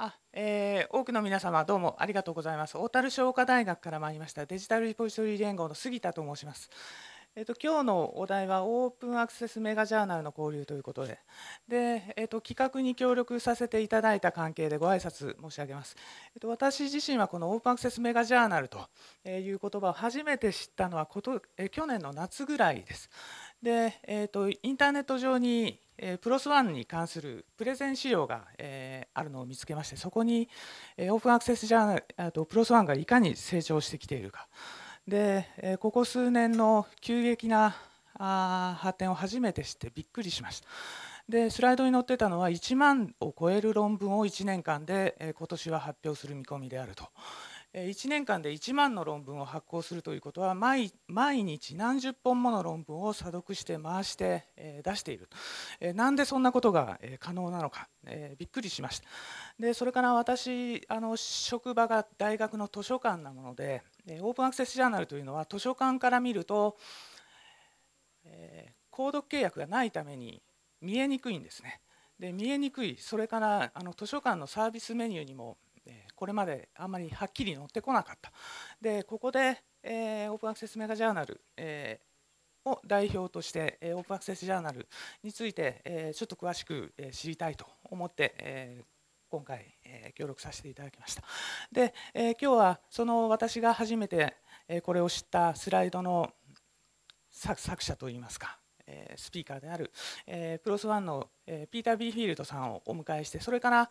あ、えー多くの皆様どうもありがとうございます。小樽商科大学から参りましたデジタルリポジトリ連合の杉田と申します。えっ、と今日のお題はオープンアクセスメガジャーナルの交流ということで、でえっ、と企画に協力させていただいた関係でご挨拶申し上げます。えっ、と私自身はこのオープンアクセスメガジャーナルという言葉を初めて知ったのはこと、えー去年の夏ぐらいです。で、えー、とインターネット上に、えープロスワンに関するプレゼン資料が、えーあるのを見つけましてそこに、えーオープンアクセスジャーナルとプロスワンがいかに成長してきているかで、えここ数年の急激なあ発展を初めて知ってびっくりしました。でスライドに載ってたのは1万を超える論文を1年間で、えー今年は発表する見込みであると。1年間で1万の論文を発行するということは毎日何十本もの論文を査読して回して、出している、えなんでそんなことが、可能なのか、びっくりしました。でそれから私あの職場が大学の図書館なもので、オープンアクセスジャーナルというのは図書館から見ると、購読契約がないために見えにくいんですね。で見えにくい。それからあの図書館のサービスメニューにもこれまであんまりはっきり載ってこなかった。でここで、えーオープンアクセスメガジャーナル、えーを代表として、えーオープンアクセスジャーナルについて、えちょっと詳しく、え知りたいと思って、え今回、え協力させていただきました。で、え今日はその私が初めて、えこれを知ったスライドの作作者といいますか、スピーカーである、えープロスワンの、ピーター・ビーフィールドさんをお迎えしてそれから、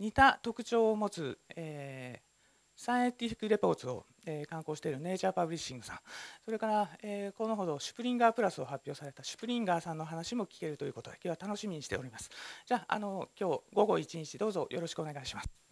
似た特徴を持つ、えーサイエンティフィック・レポーツを、えー刊行しているネイチャー・パブリッシングさん。それから、えーこのほどシュプリンガープラスを発表されたシュプリンガーさんの話も聞けるということで今日は楽しみにしております。じゃああの今日午後1日どうぞよろしくお願いします。